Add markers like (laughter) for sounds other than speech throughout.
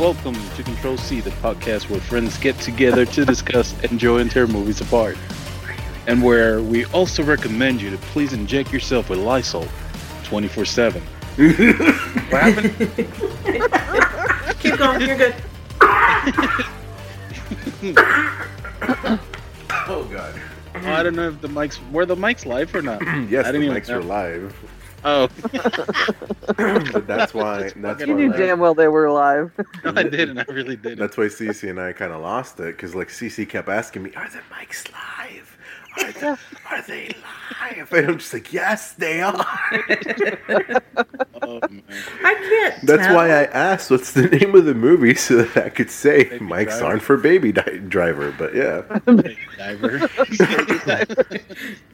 Welcome to Control C, the podcast where friends get together to discuss, enjoy, and tear movies apart. And where we also recommend you to please inject yourself with Lysol 24 7. What happened? Keep going. You're good. Oh god. I don't know if the mics were the mics live or not. yes, I the didn't even mics know. are live. Oh, (laughs) but that's why. That's You why. knew damn well they were alive. (laughs) no, I didn't. I really didn't. That's why Cece and I kind of lost it because like Cece kept asking me, "Are the mics live? Are they, (laughs) are they live?" And I'm just like, "Yes, they are." Oh, man. I can't. That's tell. why I asked, "What's the name of the movie?" So that I could say, Baby "Mics Driver. aren't for Baby di- Driver." But yeah, Baby diver.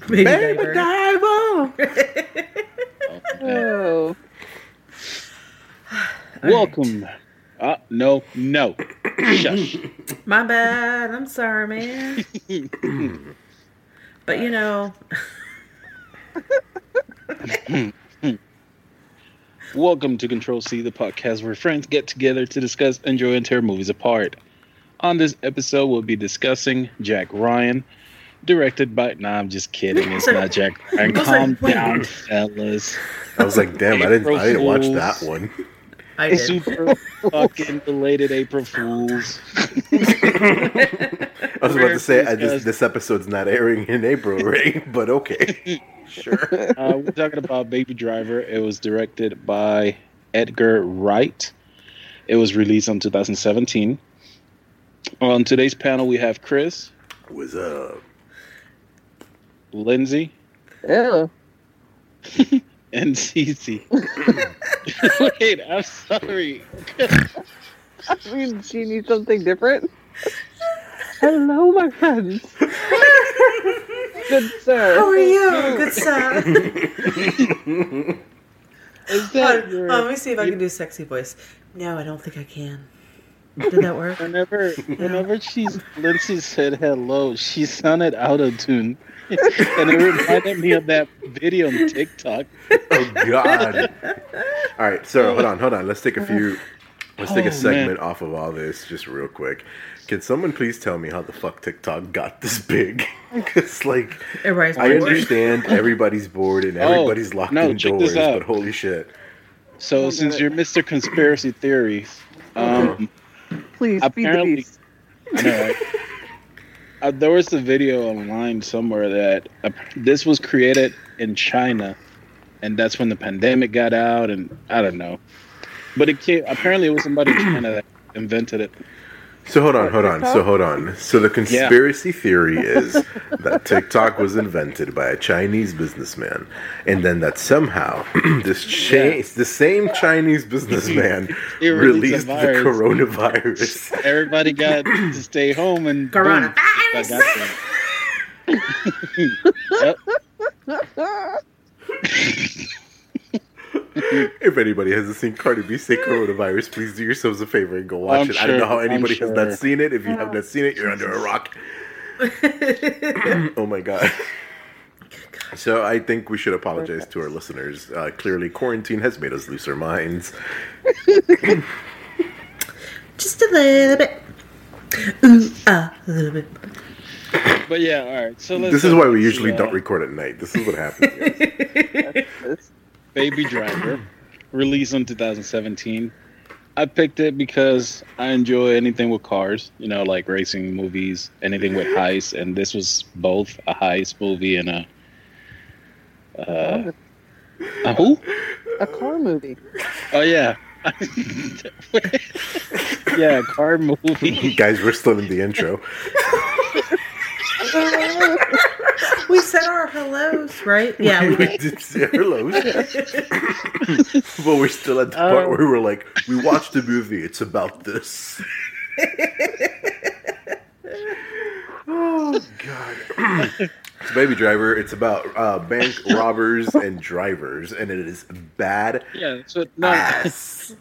Baby Baby diaper. Oh. Welcome. Uh, no, no. Shush. (laughs) My bad. I'm sorry, man. (clears throat) but you know, (laughs) Welcome to Control C, the podcast where friends get together to discuss, and enjoy, and tear movies apart. On this episode, we'll be discussing Jack Ryan, directed by. Nah, I'm just kidding. It's not Jack (laughs) Ryan. I was Calm like, down, fellas. I was like, "Damn, I didn't. I didn't watch that one." I did. Super fucking belated April Fools. (laughs) I was about to say uh, Because- this, this episode's not airing in April, (laughs) right? But okay, sure. Uh, we're talking about Baby Driver. It was directed by Edgar Wright. It was released in 2017. On today's panel, we have Chris, Was uh, Lindsay, Yeah. (laughs) and Cece. (laughs) Wait, I'm sorry. (laughs) I mean, do you need something different? Hello, my friends. Good sir. How are you? Good sir. Is Oh, that your, let me see if I can do sexy voice. No, I don't think I can. Did that work? whenever whenever she's Lindsay said hello, she sounded out of tune. (laughs) and it reminded me of that video on TikTok. oh God! All right, so hold on, hold on. Let's take a few. Let's take Oh, a segment off of all this, just real quick. Can someone please tell me how the fuck TikTok got this big? (laughs) Because like, Everybody's I bored. understand everybody's bored and Oh, everybody's locked no, indoors, check this out. but holy shit! So since you're Mr. Conspiracy Theories, um, Please feed the apparently, beast. I know, right? (laughs) Uh, there was a video online somewhere that uh, this was created in China, and that's when the pandemic got out, and I don't know, but it came, apparently it was somebody in China that invented it. So hold on, hold on. So hold on. So the conspiracy theory (laughs) is that TikTok was invented by a Chinese businessman, and then that somehow (clears throat) this cha- Yeah. the same Chinese businessman (laughs) released released a the coronavirus. Everybody got (clears throat) to stay home and boom, Coronavirus. I got (laughs) yep. If anybody hasn't seen Cardi B say coronavirus, please do yourselves a favor and go watch I'm it. I don't know how I'm anybody has not seen it. If you have not seen it, you're under a rock. (laughs) (clears throat) oh my god. So I think we should apologize to our listeners. Uh, clearly, quarantine has made us lose our minds. (laughs) Just a little bit. Ooh, ah, a little bit. But yeah, all right. So let's This is why we usually don't record at night. This is what happens. guys. (laughs) Baby Driver, released in 2017. I picked it because I enjoy anything with cars, you know, like racing movies, anything with heist, and this was both a heist movie and a. Uh, a who? A car movie. Oh yeah, (laughs) yeah, car movie. (laughs) guys, we're still in the intro. (laughs) We said our hellos, right? Yeah, we did. did say hellos. (laughs) but we're still at the part Oh. where we're like, we watched the movie. It's about this. (laughs) oh God. (clears throat) It's Baby Driver. It's about uh, bank robbers and drivers, and it is bad Yeah, so no, ass.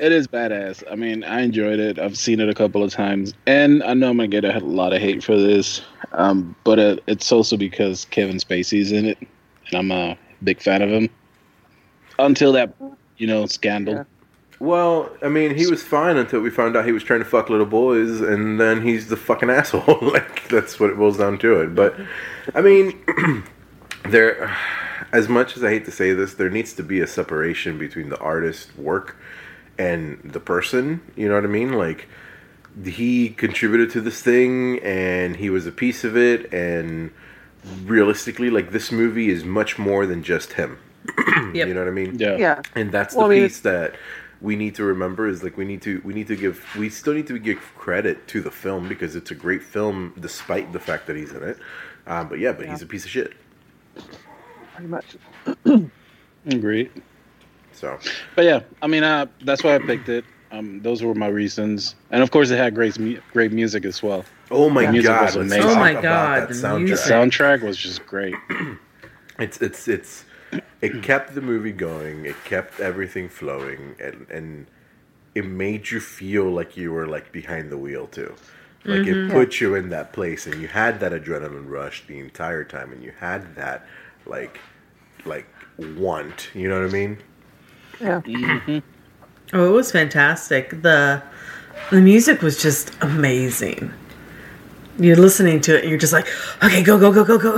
It is badass. I mean, I enjoyed it. I've seen it a couple of times, and I know I'm gonna get a lot of hate for this, um, but uh, it's also because Kevin Spacey's in it, and I'm a big fan of him. Until that, you know, scandal. Yeah. Well, I mean, he was fine until we found out he was trying to fuck little boys, and then he's the fucking (laughs) asshole. like that's what it boils down to it. But I mean, (clears throat) there, as much as I hate to say this, there needs to be a separation between the artist work and the person. You know what I mean? Like he contributed to this thing, and he was a piece of it, and realistically, like this movie is much more than just him. (clears throat) Yep. You know what I mean? Yeah. Yeah. and that's Well, the I mean, piece that we need to remember is like we need to we need to give we still need to give credit to the film because it's a great film despite the fact that he's in it um, but yeah but Yeah. he's a piece of shit Pretty much. Agreed. So But yeah, I mean, uh, that's why I picked it. Um, those were my reasons, and of course, it had great great music as well. oh my Yeah. Music god was amazing. Oh my God, the The soundtrack music. soundtrack was just great. (clears throat) it's it's it's it kept the movie going it kept everything flowing and and it made you feel like you were like behind the wheel too like it put you in that place and you had that adrenaline rush the entire time and you had that like like want you know what i mean Yeah. Mm-hmm. Oh, it was fantastic. The the music was just amazing. You're listening to it and you're just like, okay, go, go, go, go, go.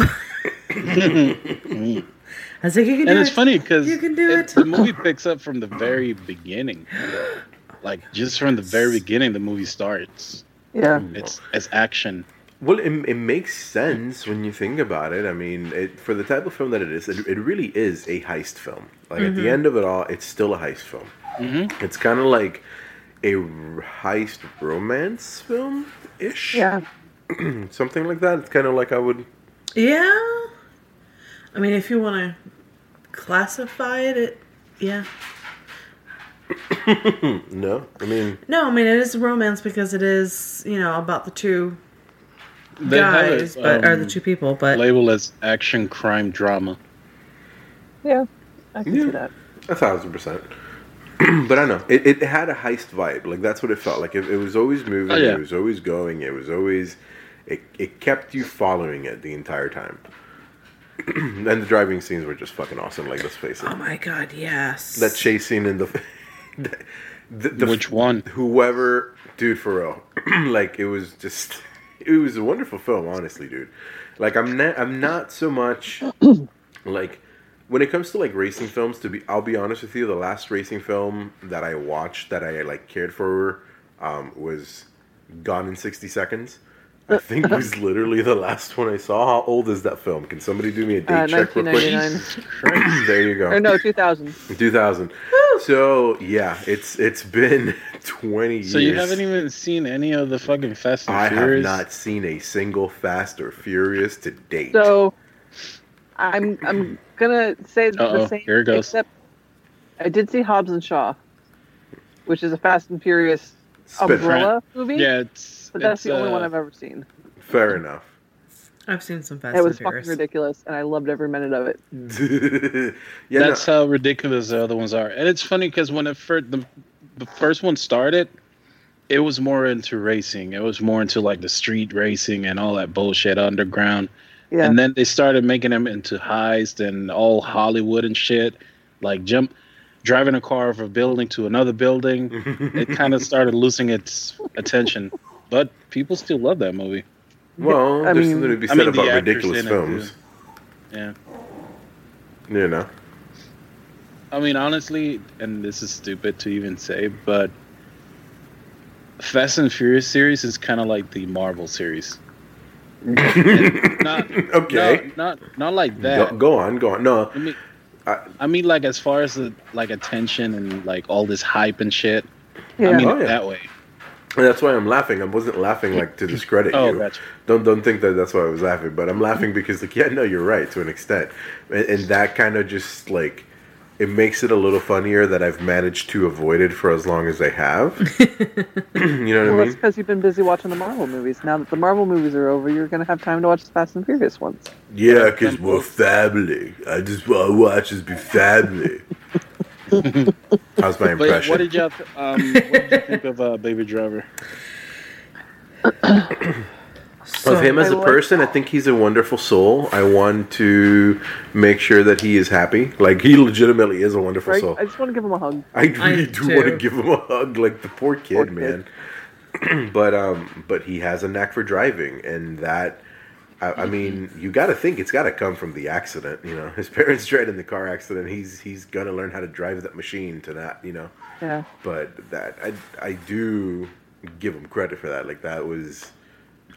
Mm-hmm. (laughs) I was like, you can do it. And it. it's funny because You can do it. the movie picks up from the very beginning. Like just from the very beginning, the movie starts. Yeah. It's it's action. Well it, it makes sense when you think about it i mean it, for the type of film that it is it, it really is a heist film like at the end of it all it's still a heist film Mm-hmm. it's kind of like a heist romance film ish Yeah. (clears throat) something like that. It's kind of like I would. Yeah. I mean, if you want to classify it, it, yeah. (coughs) No, I mean, No, I mean, it is romance because it is, you know, about the two They have guys, it, but, are the um, two people, but. labeled as action crime drama. Yeah. I can Yeah. see that. a thousand percent. (clears throat) but I know it, it had a heist vibe. Like that's what it felt like. It, it was always moving. Oh, yeah. It was always going. It was always. It, it kept you following it the entire time. (clears throat) and the driving scenes were just fucking awesome. Like let's face it. Oh my god, yes. that chase scene in the, the, the Which one? whoever dude for real (clears throat) like it was just it was a wonderful film honestly dude. Like i'm not i'm not so much (clears throat) like when it comes to like racing films to be i'll be honest with you the last racing film that i watched that i like cared for um, was gone in 60 seconds. I (laughs) think was literally the last one i saw. How old is that film? Can somebody do me a date Uh, check real quick? (clears throat) there you go. Or no, 2000. 2000 so yeah it's it's been (laughs) 20 years So you haven't even seen any of the fucking Fast and Furious? i have not seen a single fast or furious to date So I'm I'm gonna say the Uh-oh, same. here it goes. Except I did see Hobbs and Shaw, which is a Fast and Furious Spit. umbrella movie. Yeah, it's. but that's it's, the only uh, one I've ever seen. fair enough I've seen some Fast it was and fucking Furious. ridiculous, and I loved every minute of it. (laughs) yeah That's no, how ridiculous the other ones are, and it's funny because when it first the, the first one started, it was more into racing. It was more into like the street racing and all that bullshit underground. Yeah, And then they started making them into heist and all Hollywood and shit, like jump, driving a car from a building to another building. (laughs) it kind of started losing its attention, but people still love that movie. Well I there's mean- something to be I said mean, about ridiculous in it, films Yeah. you know I mean, honestly, and this is stupid to even say, but Fast and Furious series is kind of like the Marvel series. (laughs) not okay no, not not like go, that. go on go on no I mean, I- I mean, like as far as the like attention and like all this hype and shit. yeah. I mean, Oh, yeah. that way. And that's why I'm laughing. I wasn't laughing like to discredit Oh, you. gotcha. Don't don't think that that's why I was laughing. But I'm laughing because like yeah, no, you're right to an extent, and, and that kind of just like it makes it a little funnier that I've managed to avoid it for as long as I have. (laughs) you know what well, I that's mean? because you've been busy watching the Marvel movies. Now that the Marvel movies are over, you're gonna have time to watch the Fast and Furious ones. Yeah, because we're family. I just want to watch us be family. (laughs) How's my But impression? what did y'all th- um, what did you think of uh, Baby Driver? So, of him as I a like person, I think he's a wonderful soul. I want to make sure that he is happy. Like he legitimately is a wonderful Right? soul. I just want to give him a hug. I really do too. want to give him a hug, like the poor kid, Poor kid. man. (clears throat) but um, but he has a knack for driving, and that. I, I mean, you got to think it's got to come from the accident. You know, (laughs) his parents died in the car accident. He's he's gonna learn how to drive that machine to not, you know. Yeah. But that I I do give him credit for that. Like that was.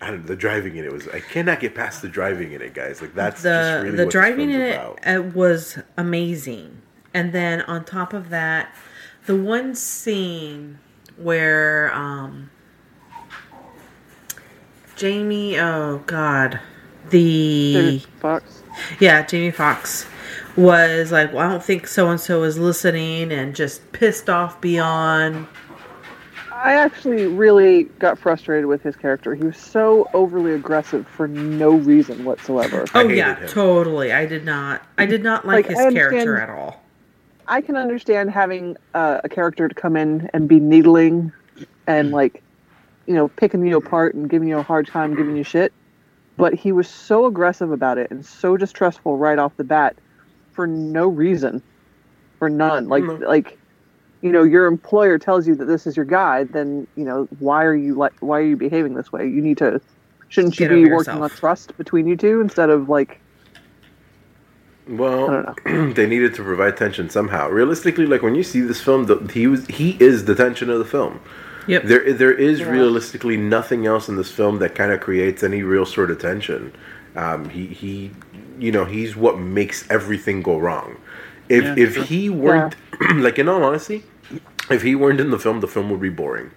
I don't know, the driving in it was. I cannot get past the driving in it, guys. Like that's the just really the driving in it about. uh, was amazing, and then on top of that, the one scene where um, Jamie, oh god, the Dude, Fox. yeah Jamie Foxx was like, well, I don't think so and so is listening, and just pissed off beyond. I actually really got frustrated with his character. He was so overly aggressive for no reason whatsoever. Oh yeah, him. totally. I did not. I did not like, Like, his character at all. I can understand having uh, a character to come in and be needling and like, you know, picking you apart and giving you a hard time, giving you shit. But he was so aggressive about it and so distrustful right off the bat for no reason, for none. Like, No. like, you know, your employer tells you that this is your guy, then you know why are you like why are you behaving this way? You need to, shouldn't you be working yourself. on trust between you two instead of like, Well, I don't (clears throat) they needed to provide tension somehow. Realistically, like when you see this film, the, he was he is the tension of the film. Yep. There, there is Yeah. realistically nothing else in this film that kind of creates any real sort of tension. Um, he, he, you know, he's what makes everything go wrong. If Yeah, if sure. he weren't, (clears throat) like in all honesty, if he weren't in the film, the film would be boring.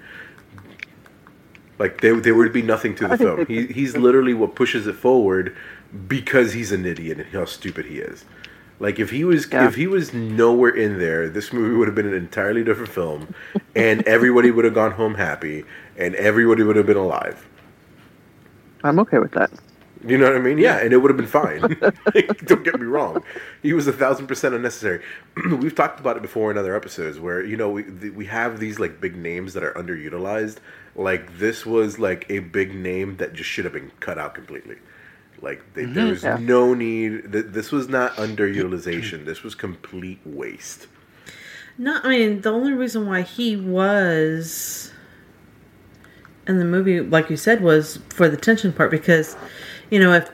Like there, there would be nothing to the film. He, he's literally what pushes it forward because he's an idiot and how stupid he is. Like if he was Yeah. if he was nowhere in there, this movie would have been an entirely different film, and everybody would have gone home happy, and everybody would have been alive. I'm okay with that. You know what I mean? Yeah, and it would have been fine. (laughs) Don't get me wrong. He was a thousand percent unnecessary. (clears throat) We've talked about it before in other episodes where you know we th- we have these like big names that are underutilized. Like this was like a big name that just should have been cut out completely. Like they, mm-hmm. there was Yeah. no need. Th- this was not underutilization. This was complete waste. No, I mean the only reason why he was in the movie, like you said, was for the tension part because, you know, if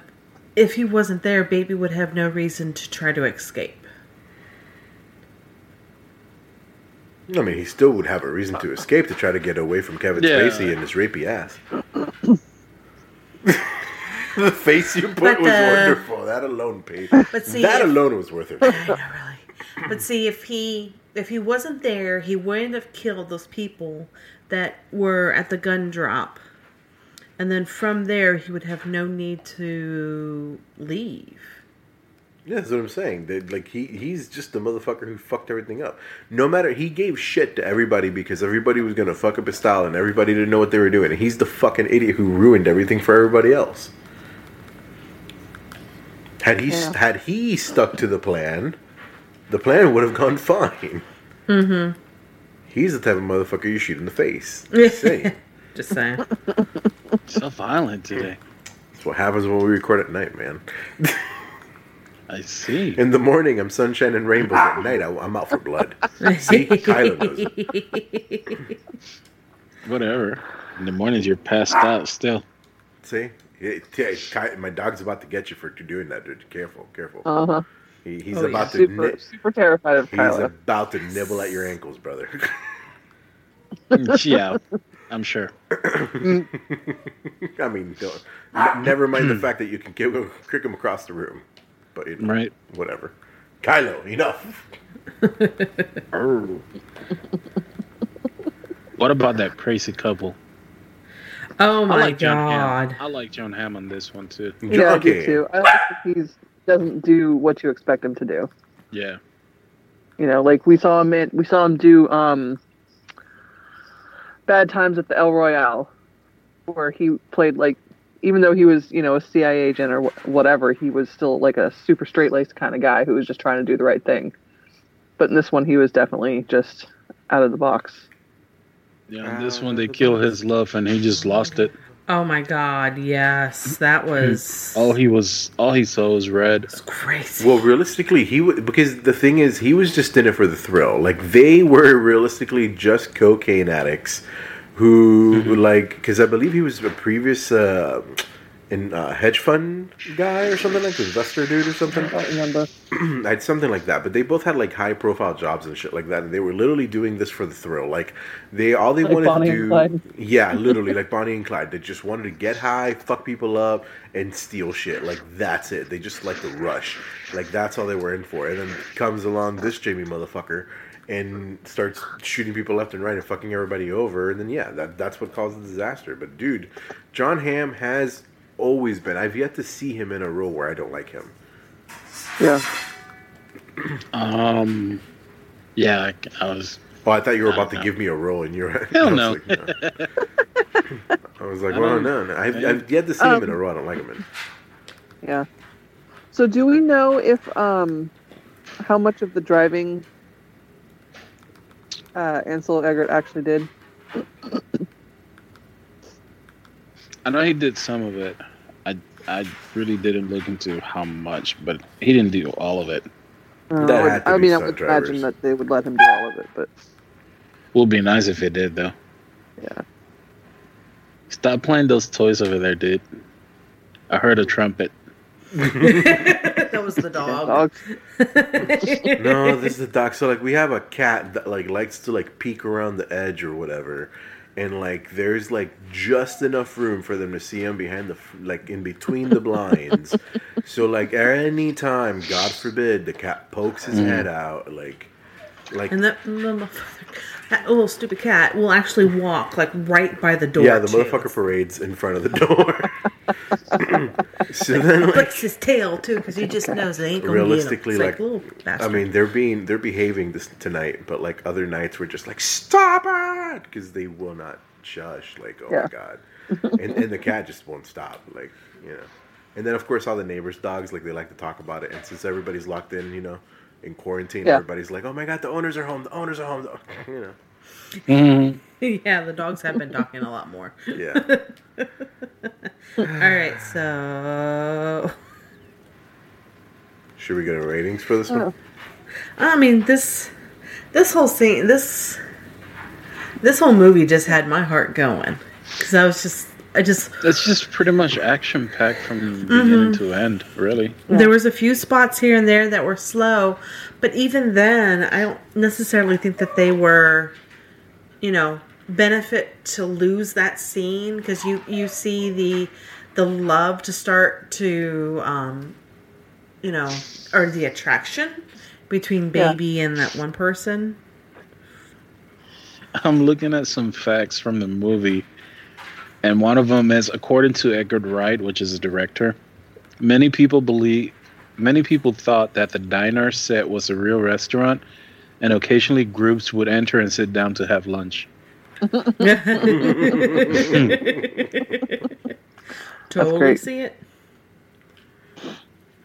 if he wasn't there, baby would have no reason to try to escape. I mean, he still would have a reason to escape to try to get away from Kevin Yeah. Spacey and his rapey ass. (laughs) the face you put But was the- wonderful. That alone paid. But see, that if- alone was worth it. (laughs) I know, really. But see, if he if he wasn't there, he wouldn't have killed those people that were at the gun drop, and then from there, he would have no need to leave. Yeah, that's what I'm saying. That like he he's just the motherfucker who fucked everything up. No matter he gave shit to everybody because everybody was gonna fuck up his style and everybody didn't know what they were doing. And he's the fucking idiot who ruined everything for everybody else. Had he Yeah. had he stuck to the plan, the plan would have gone fine. Mm-hmm. He's the type of motherfucker you shoot in the face. (laughs) Just saying. Just saying. (laughs) So violent today. That's what happens when we record at night, man. I see. In the morning, I'm sunshine and rainbows. At night, I, I'm out for blood. (laughs) See, Kylo knows. Whatever. In the mornings, you're passed out still. See, It- yeah, Ky- my dog's about to get you for doing that, dude. Careful, careful. Uh huh. He, he's Oh, about to Super, ni- super terrified of he's Kylo. about to nibble at your ankles, brother. yeah, I'm sure. (laughs) I mean, don't, n- never mind the fact that you can kick him, kick him across the room, but you know, Right. whatever. Kylo, enough. (laughs) What about that crazy couple? Oh I my like Jon god. Hamm. I like Jon Hamm on this one too. Yeah, I do too. I like that he's doesn't do what you expect him to do. Yeah. You know, like we saw him in, we saw him do um Bad Times at the El Royale where he played like even though he was, you know, a CIA agent or wh- whatever, he was still like a super straight-laced kind of guy who was just trying to do the right thing. But in this one he was definitely just out of the box. Yeah. in this one, they kill his love, and he just lost it. Oh my god, yes, that was All he was, all he saw was red. it's crazy. Well, realistically, he w- because the thing is, he was just in it for the thrill. Like they were realistically just cocaine addicts who like because I believe he was a previous uh, in uh, hedge fund guy or something like this, investor dude or something. I don't remember. (clears throat) I'd something like that. But they both had like high profile jobs and shit like that, and they were literally doing this for the thrill. Like they all they Like wanted Bonnie to and do, Clyde. (laughs) yeah, literally like Bonnie and Clyde. They just wanted to get high, fuck people up, and steal shit. Like that's it. They just like the rush. Like that's all they were in for. And then comes along this Jamie motherfucker. And starts shooting people left and right and fucking everybody over, and then yeah, that that's what caused the disaster. But dude, Jon Hamm has always been. I've yet to see him in a role where I don't like him. Yeah. (clears throat) Um, yeah, I, I was. Oh, I thought you were about to no. give me a role, and you're. Hell (laughs) I was no. Like, no. (laughs) I was like, well, no, no. I've, I- I've yet to see him in a Um, role. I don't like him in. Yeah. So do we know if um how much of the driving uh Ansel Elgort actually did? I know he did some of it. I I really didn't look into how much, but he didn't do all of it. Uh, That I would- had to I be mean, I would drivers. imagine that they would let him do all of it, but Would be nice if it did though. yeah. Stop playing those toys over there, dude. I heard a trumpet. (laughs) that was the dog. Dogs. (laughs) No, this is the doc. So like, we have a cat that like likes to like peek around the edge or whatever, and like there's like just enough room for them to see him behind the like in between the blinds. (laughs) so like any time, God forbid, the cat pokes his Mhm. head out, like like And that, the motherfucker- that little stupid cat will actually walk like right by the door. yeah, the too. motherfucker parades in front of the door. (laughs) (laughs) so then like, flicks his tail too because he just knows it ain't gonna Realistically, get him. like, It's little I mean, they're being they're behaving this tonight, but like other nights, we're just like stop it because they will not shush. Like oh Yeah. my god, and and the cat just won't stop. Like you know, and then of course all the neighbors' dogs like they like to talk about it, and since everybody's locked in, you know, in quarantine, Yeah. everybody's like oh my god, the owners are home, the owners are home, (laughs) you know, Mhm. (laughs) yeah, the dogs have been talking a lot more. yeah. (laughs) All right, so Should we get a ratings for this one? Oh. I mean this this whole scene this this whole movie just had my heart going because I was just I just It's just pretty much action packed from beginning to end, really. There was a few spots here and there that were slow, but even then, I don't necessarily think that they were, you know, benefit to lose that scene because you you see the the love to start to, um, you know, or the attraction between Yeah. baby and that one person. I'm looking at some facts from the movie, and one of them is according to Edgar Wright, which is a director. Many people believe, many people thought that the diner set was a real restaurant, and occasionally groups would enter and sit down to have lunch. (laughs) (laughs) totally see it.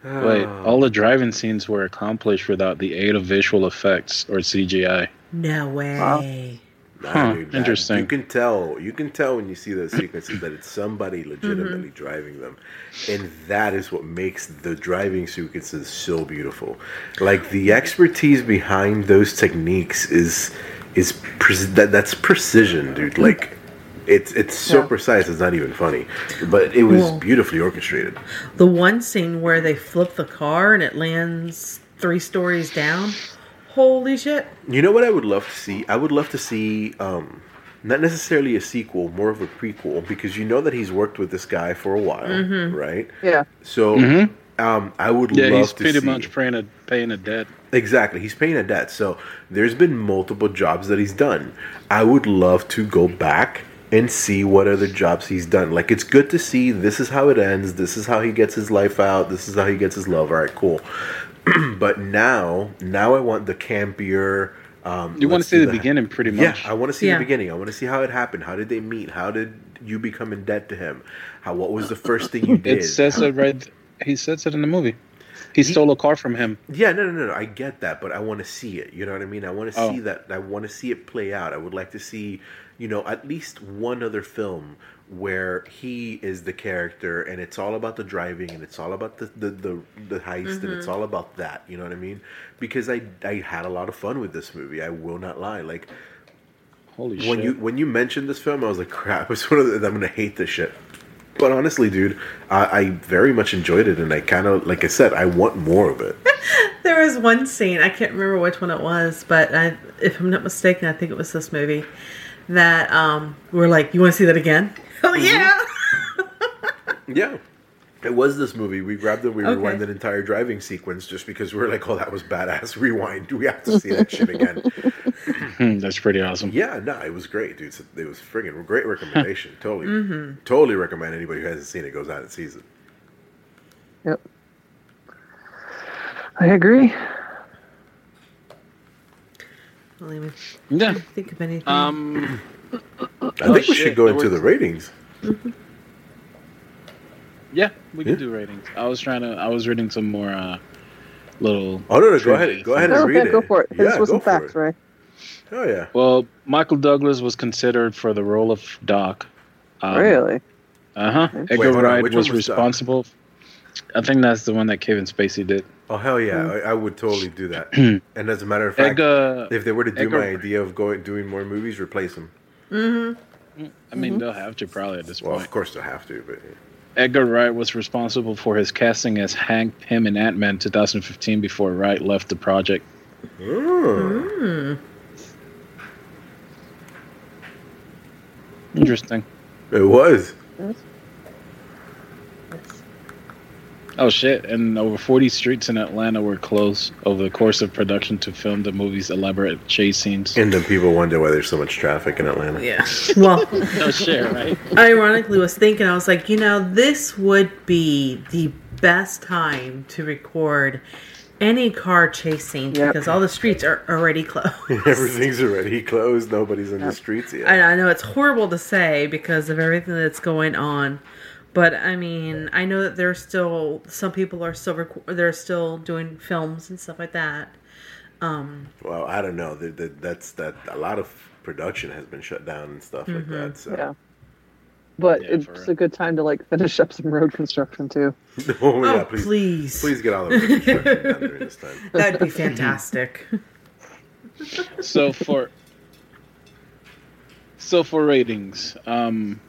Wait, Oh. all the driving scenes were accomplished without the aid of visual effects or CGI. No way. Wow. Nah, Huh, dude, that- interesting. You can tell. You can tell when you see those sequences that it's somebody Mm-hmm. legitimately driving them, and that is what makes the driving sequences so beautiful. Like the expertise behind those techniques is is pre- that that's precision, dude. Like it's it's so Yeah. precise. It's not even funny, but it was Well- beautifully orchestrated. The one scene where they flip the car and it lands three stories down. Holy shit. You know what I would love to see? I would love to see, um, not necessarily a sequel, more of a prequel, because you know that he's worked with this guy for a while, Mm-hmm. right? Yeah. So, Mhm. um, I would Yeah, love he's to pretty see. much paying a paying a debt. Exactly, he's paying a debt. So there's been multiple jobs that he's done. I would love to go back and see what other jobs he's done. Like it's good to see this is how it ends. This is how he gets his life out. This is how he gets his love. All right, cool. (clears throat) but now, now I want the campier. Um, You want to see do the beginning, pretty much. yeah, much. I want to see Yeah. the beginning. I want to see how it happened. How did they meet? How did you become in debt to him? How? What was the first thing you did? It says it right. He says it in the movie. He stole a car from him. Yeah, no, no, no, no. I get that, but I want to see it. You know what I mean? I want to Oh. see that. I want to see it play out. I would like to see, you know, at least one other film where he is the character and it's all about the driving and it's all about the the, the, the heist and it's mm-hmm. all about that you know what i mean because i i had a lot of fun with this movie i will not lie like Holy when shit! you when you mentioned this film i was like crap (laughs) it's one of the, i'm gonna hate this shit but honestly dude i, I very much enjoyed it and i kind of like i said i want more of it (laughs) There was one scene, I can't remember which one it was, but I, if I'm not mistaken, I think it was this movie that um, we're like, you want to see that again? (laughs) Oh, yeah. Yeah. It was this movie. We grabbed it. We Okay. rewind that entire driving sequence just because we were like, "Oh, that was badass." (laughs) Rewind. We have to see that shit again. (laughs) Hmm, That's pretty awesome. Yeah, no, it was great, dude. It was friggin' great (laughs) recommendation. Totally, totally recommend anybody who hasn't seen it goes out and sees it. Yep. I agree. I'll even Yeah. think of anything. Um. I Oh, think we shit, should go there into was- the ratings. Yeah, we can Yeah. do ratings. I was trying to. I was reading some more uh, little. Oh no, no, go ahead, go ahead and No, read okay, it. go for it. Hit us Yeah, with go some for facts, it. Ray. Oh yeah. Well, Michael Douglas was considered for the role of Doc. Um, really? Uh huh. Wait, Edgar hold on, Wright which was one was Doc? responsible. I think that's the one that Kevin Spacey did. Oh hell yeah, Mm. I, I would totally do that. (clears throat) and as a matter of fact, Edgar. if they were to do Edgar- my idea of going doing more movies, replace them. I mean, they'll have to probably at this Well, point. Well, of course they'll have to, but Edgar Wright was responsible for his casting as Hank Pym in Ant Man 2015 before Wright left the project. Oh. Interesting. it was. Oh shit! And over 40 streets in Atlanta were closed over the course of production to film the movie's elaborate chase scenes. And then people wonder why there's so much traffic in Atlanta. yeah. (laughs) Well, no (laughs) oh, shit, right? I ironically was thinking, I was like, you know, this would be the best time to record any car chase scene Yep. because all the streets are already closed. (laughs) Everything's already closed. Nobody's in the streets yet. I, I know it's horrible to say because of everything that's going on, but I mean, I know that there's still some people are still rec- they're still doing films and stuff like that. Um, Well, I don't know. That, that, that's that. A lot of production has been shut down and stuff like that. So. Yeah. But Yeah, it's a good time to like finish up some road construction too. (laughs) oh, yeah, oh, please, please, please get all the road construction done during this time. (laughs) that'd be fantastic. So for so for ratings, um,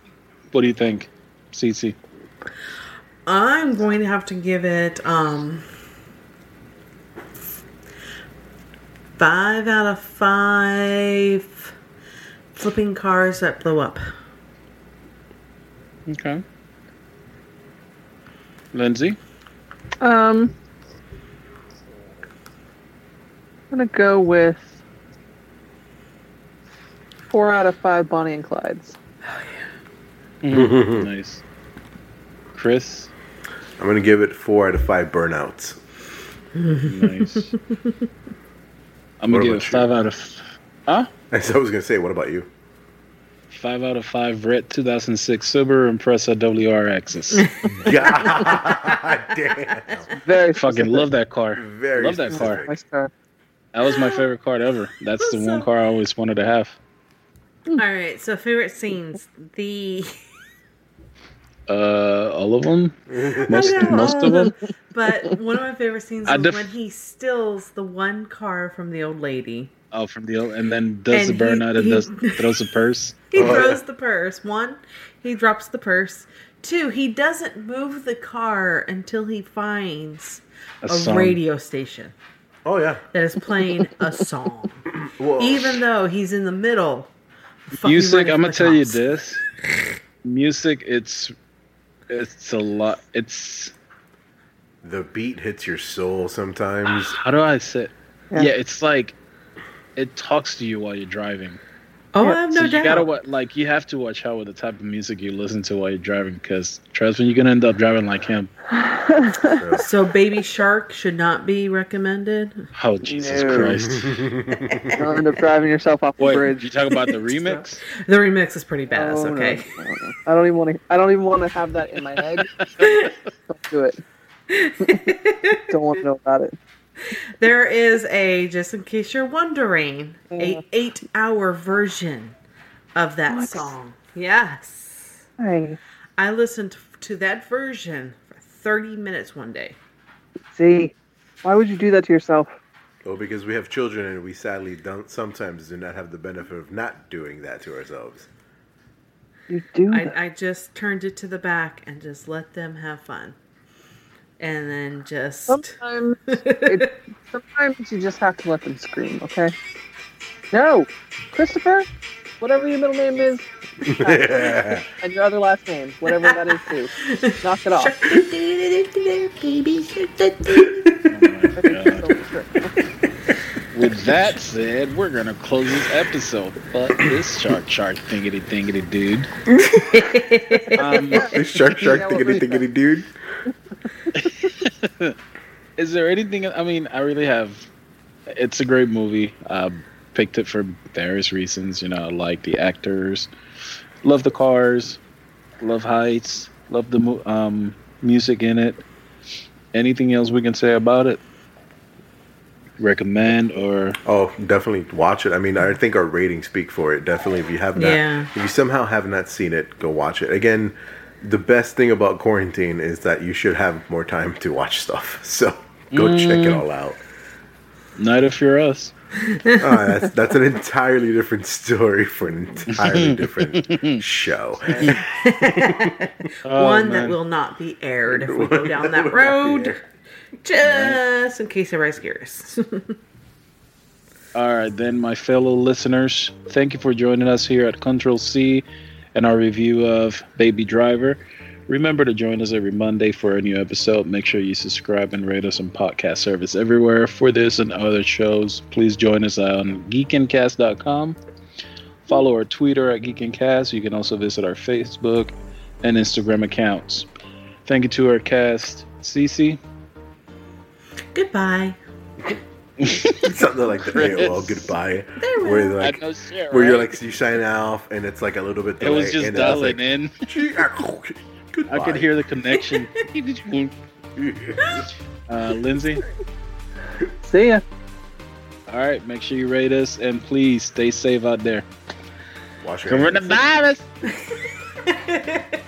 what do you think, Cece? I'm going to have to give it um five out of five flipping cars that blow up. Okay. Lindsay, Um, I'm gonna go with four out of five Bonnie and Clydes. Mm-hmm. (laughs) nice. Chris, I'm gonna give it four out of five burnouts. nice. (laughs) I'm gonna give it about you? five out of huh? (laughs) I was gonna say, what about you? Five out of five red 2006 Subaru Impreza WRXs. God damn. Very Fucking love that car. Very love that car. Nice car. That was my favorite car ever. That's the one car I always wanted to have. All right, so favorite scenes. The Uh, all of them. (laughs) Most know. most of them. but one of my favorite scenes I was def- when he steals the one car from the old lady. Oh, from the old, and then does And the burnout and he- does throws a (laughs) purse. He Oh, yeah. throws the purse. One, he drops the purse. Two, he doesn't move the car until he finds A, a radio station Oh yeah. that is playing a (laughs) song. Well, Even though he's in the middle. of fucking Music. I'm gonna the tell you this. Music. It's it's a lot. It's the beat hits your soul sometimes. how do I say? Yeah. Yeah. it's like it talks to you while you're driving. Oh, Yeah, I have so no you gotta wa- like you have to watch out with the type of music you listen to while you're driving because trust me, you're gonna end up driving like him. (laughs) So, Baby Shark should not be recommended. Oh Jesus No. Christ! You'll end up driving yourself off the Wait, bridge. you talk about the (laughs) remix? The remix is pretty badass. Oh, okay. no, no. I don't even want to. I don't even want to have that in my head. (laughs) don't do it. don't want to know about it. There is a, just in case you're wondering, a eight hour version of that What? song. Yes. Hey, I listened to that version for 30 minutes one day. see, why would you do that to yourself? Well, because we have children and we sadly don't sometimes do not have the benefit of not doing that to ourselves. You do that. I, I just turned it to the back and just let them have fun. And then just. Sometimes, it, (laughs) sometimes you just have to let them scream. Okay. No, Christopher, whatever your middle name is, (laughs) and your other last name, whatever that is too, knock it off. With that said, we're gonna close this episode. But this shark shark thingity thingity dude. um, this shark shark Yeah, what thiggity was that? thiggity dude. (laughs) is there anything? I mean, I really have. It's a great movie. Uh, picked it for various reasons. You know, I like the actors, love the cars, love heights, love the mu- um, music in it. Anything else we can say about it? Recommend or Oh, definitely watch it. I mean, I think our ratings speak for it. Definitely, if you have not, Yeah. if you somehow have not seen it, go watch it. Again, the best thing about quarantine is that you should have more time to watch stuff. (laughs) So go check it mm. all out. Night you're Us? Oh, that's that's an entirely different story for an entirely (laughs) different show. Oh, One that will not be aired if we go down that road. Just in case everybody's curious. (laughs) All right, then, my fellow listeners, thank you for joining us here at Control C and our review of Baby Driver. Remember to join us every Monday for a new episode. Make sure you subscribe and rate us on podcast service everywhere for this and other shows. Please join us on geekincast.com. Follow our Twitter at Geekincast. You can also visit our Facebook and Instagram accounts. Thank you to our cast, Cece, Goodbye. (laughs) Something like the Chris. AOL goodbye, where you're like I know shit, where you're right? like you sign off and it's like a little bit. it was just and then I was dialing like, in. (laughs) Ah, goodbye." I could hear the connection. (laughs) uh, Lindsay. See ya. All right, make sure you rate us and please stay safe out there. Wash your hands. Coronavirus.